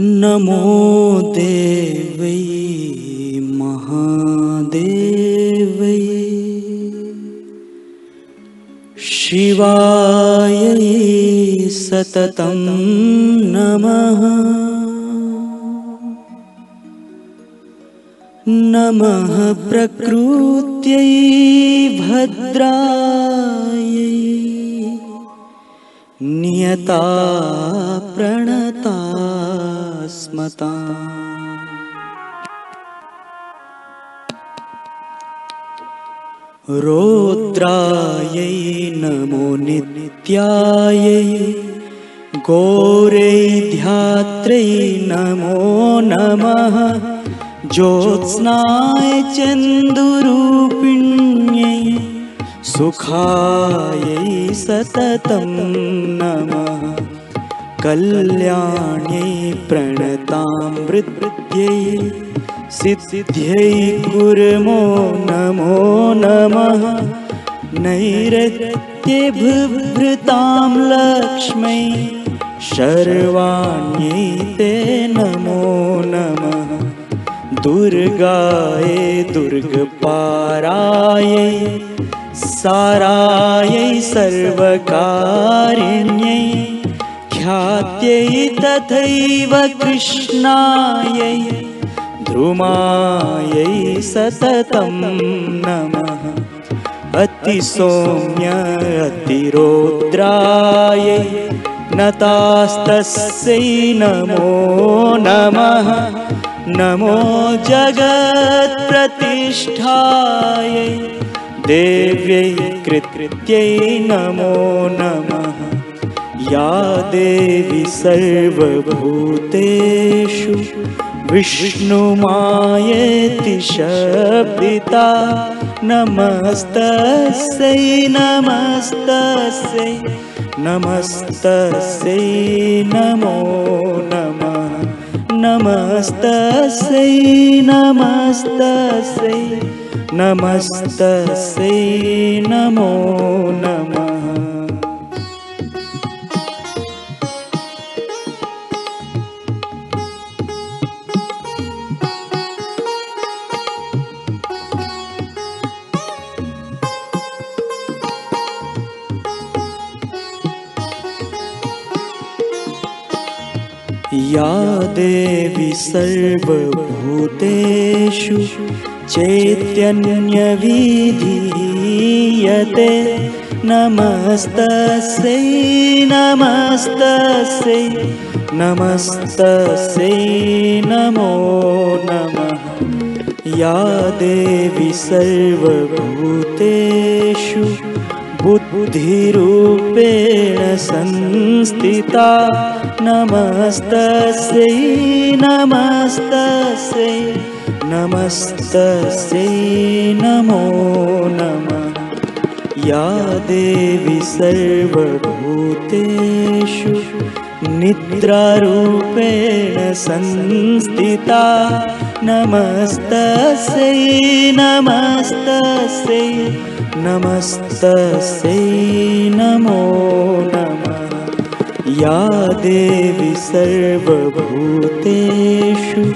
नमो देवै महादेवै। शिवायै सततं नमः। नमः प्रकृत्यै भद्रायै। नियता प्रणता रोद्रायै नमो नित्यायै गौरैध्यात्रै नमो नमः ज्योत्स्नाय चन्दुरूपिण्यै सुखायै सततं नमः कल्याण्यै प्रणतामृत्यै सिद्ध्यै कुर्मो नमो नमः। नैरत्ये बिभृतां लक्ष्मै शर्वाण्यै ते नमो नमः। दुर्गायै दुर्गपारायै सारायै सर्वकारिण्यै ख्यात्यै तथैव कृष्णायै ध्रुमायै सततं नमः। अतिसौम्य अतिरोद्रायै नतास्तस्यै नमो नमः। नमो जगत्प्रतिष्ठायै देव्यै कृत्यै नमो नमः या देवी सर्वभूतेषु। विष्णुमायेति शब्दिता। नमस्तस्यै नमस्तस्यै नमस्तस्यै नमो नमः। नमस्तस्यै नमस्तस्यै नमस्तस्यै नमो नमः या देवी सर्वभूतेषु चैत्यन्यविधीयते। नमस्तस्यै नमस्तस्यै नमस्तस्यै नमो नमः। या देवी सर्वभूतेषु बुद्धिरूपेण संस्थिता। नमस्तस्यै नमस्तस्यै नमस्तस्यै नमो नमः। या देवी सर्वभूतेषु निद्रारूपेण संस्थिता। नमस्तस्यै नमस्तस्यै नमस्तस्यै नमो नमः। या देवी सर्वभूतेषु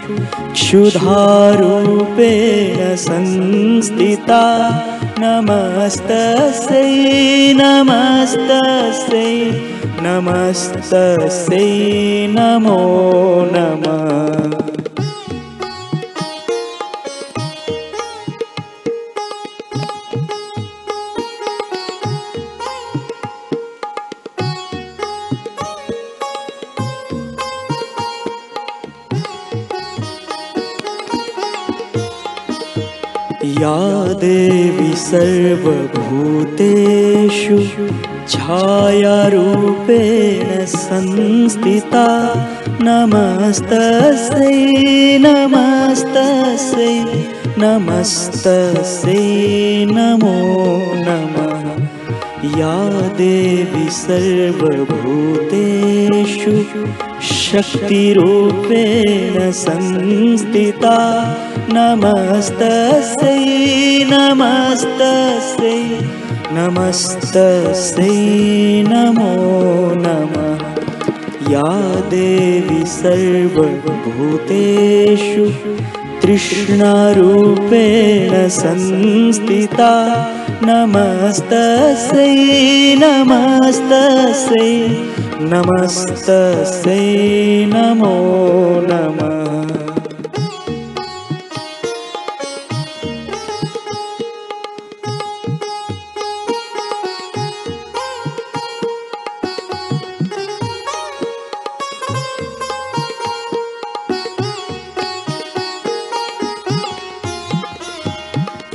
क्षुधारूपेण संस्थिता। नमस्तस्यै नमस्तस्यै नमस्तस्यै नमो नमः या देवी सर्वभूतेषु छायारूपेण संस्थिता। नमस्तस्यै नमस्तस्यै नमस्तस्यै नमो नमः या देवी सर्वभूतेषु शक्तिरूपेण संस्थिता। नमस्तस्यै नमस्तस्यै नमस्तस्यै नमो नमः। या देवी सर्वभूतेषु तृष्णारूपेण संस्थिता। नमस्तस्यै नमस्तस्यै नमस्तस्यै नमो नमः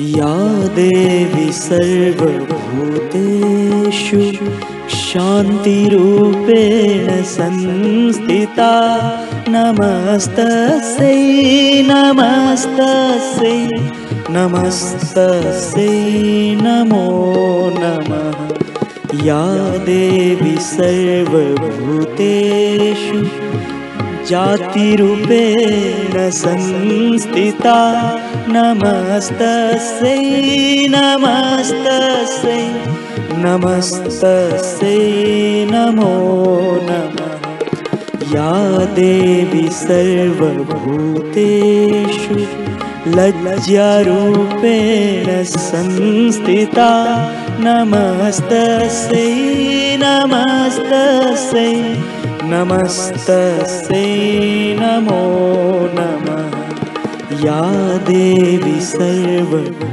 या देवी सर्वभूतेषु शान्तिरूपेण संस्थिता। नमस्तस्यै नमस्तस्यै नमस्तस्यै नमो नमः। या देवी सर्वभूतेषु जातिरूपेण संस्थिता। नमस्तस्यै नमस्तस्यै नमस्तस्यै नमो नमः। या देवी सर्वभूतेषु लज्जारूपेण संस्थिता। नमस्तस्यै नमस्तस्यै नमस्तस्यै नमो नमः। या देवी सर्वभूतेषु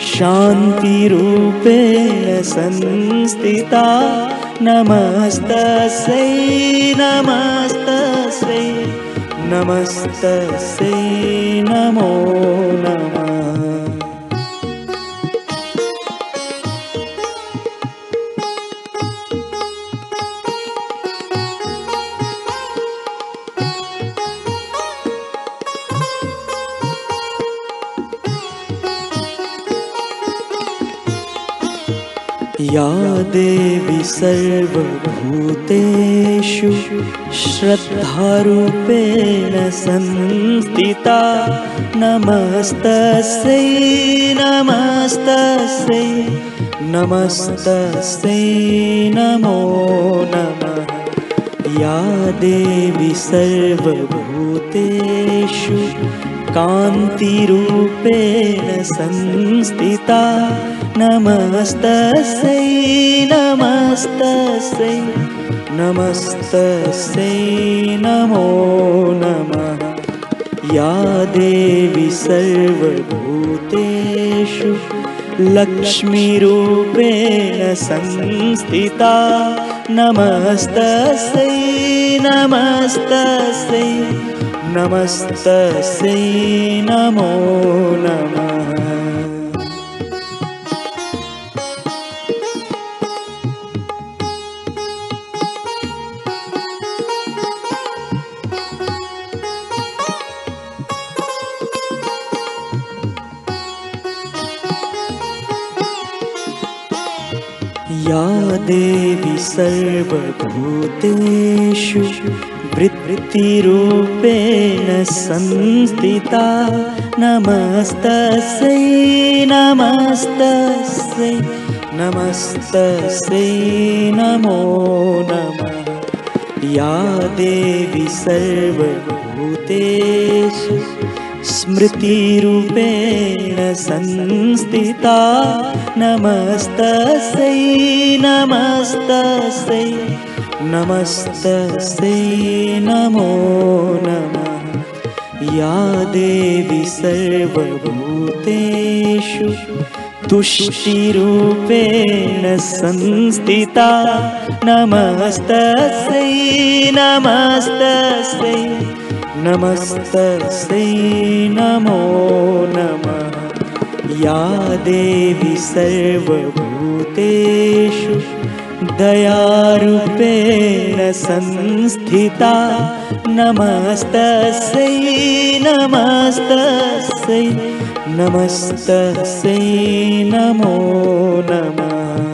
शान्तिरूपेण संस्थिता। नमस्तस्यै नमस्तस्यै नमस्तस्यै नमो नमः या देवी सर्वभूतेषु श्रद्धारूपेण संस्थिता। नमस्तस्यै नमस्तस्यै नमस्तस्यै नमो नमः। या देवी सर्वभूतेषु कान्तिरूपेण संस्थिता। नमस्तस्यै नमस्तस्यै नमस्तस्यै नमो नमः। या देवी सर्वभूतेषु लक्ष्मीरूपेण संस्थिता। नमस्तस्यै नमस्तस्यै नमस्तस्यै नमो नमः या देवी सर्वभूतेषु वृत्तिरूपेण संस्थिता। नमस्तस्यै नमस्तस्यै नमस्तस्यै नमो नमः। या देवी सर्वभूतेषु स्मृतिरूपेण संस्थिता नमस्तस्यै नमस्तस्यै नमस्तस्यै नमो नमः। या देवी सर्वभूतेषु तुष्टिरूपेण संस्थिता नमस्तस्यै नमस्तस्यै नमस्तस्यै नमो नमः। या देवी सर्वभूतेषु दयारूपेण संस्थिता। नमस्तस्यै नमस्तस्यै नमस्तस्यै नमो नमः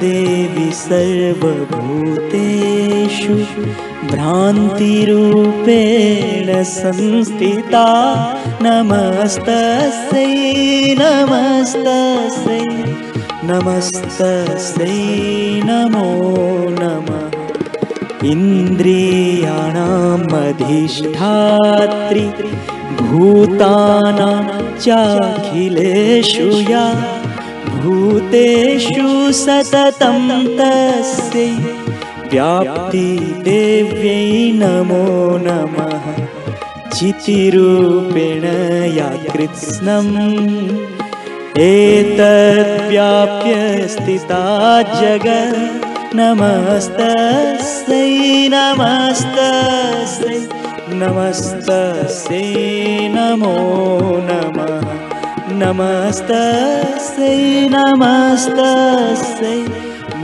देवी सर्वभूतेषु भ्रान्तिरूपेण संस्थिता। नमस्तस्यै नमस्तस्यै नमस्तस्यै नमो नमः। इन्द्रियाणाम् अधिष्ठात्रि भूतानां चाखिलेषु या भूतेषु सततं तस्यै व्याप्तिदेव्यै नमो नमः। चितिरूपेण या कृत्स्नम् एतद्व्याप्य स्थिता जगत्। नमस्तस्यै नमस्तस्यै नमस्तस्यै नमो नमः नमस्तस्यै नमस्तस्यै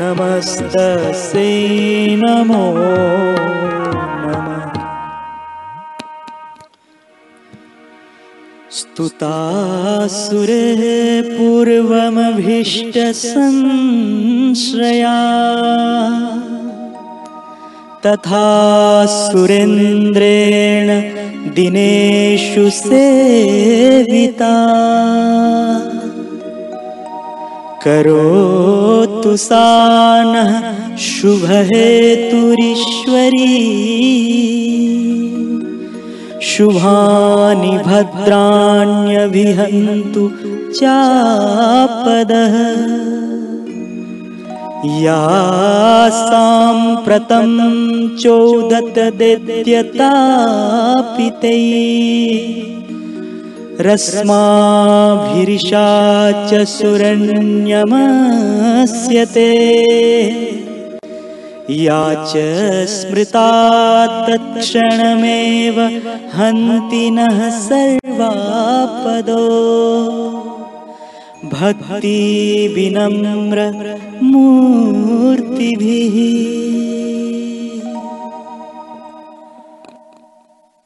नमस्तस्यै नमो स्तुतासुरे पूर्वमभीष्टसंश्रया। तथा सुरेन्द्रेण दिनेषु सेविता। करोतु सा नः शुभहेतुरीश्वरी। शुभानि भद्राण्यभिहन्तु चापदः या साम्प्रतं चोदतदेत्यतापितै रस्माभिरिषा च सुरण्यमस्यते या च स्मृता तत्क्षणमेव हन्ति नः सर्वापदो भक्तिविनम्र मूर्तिभिः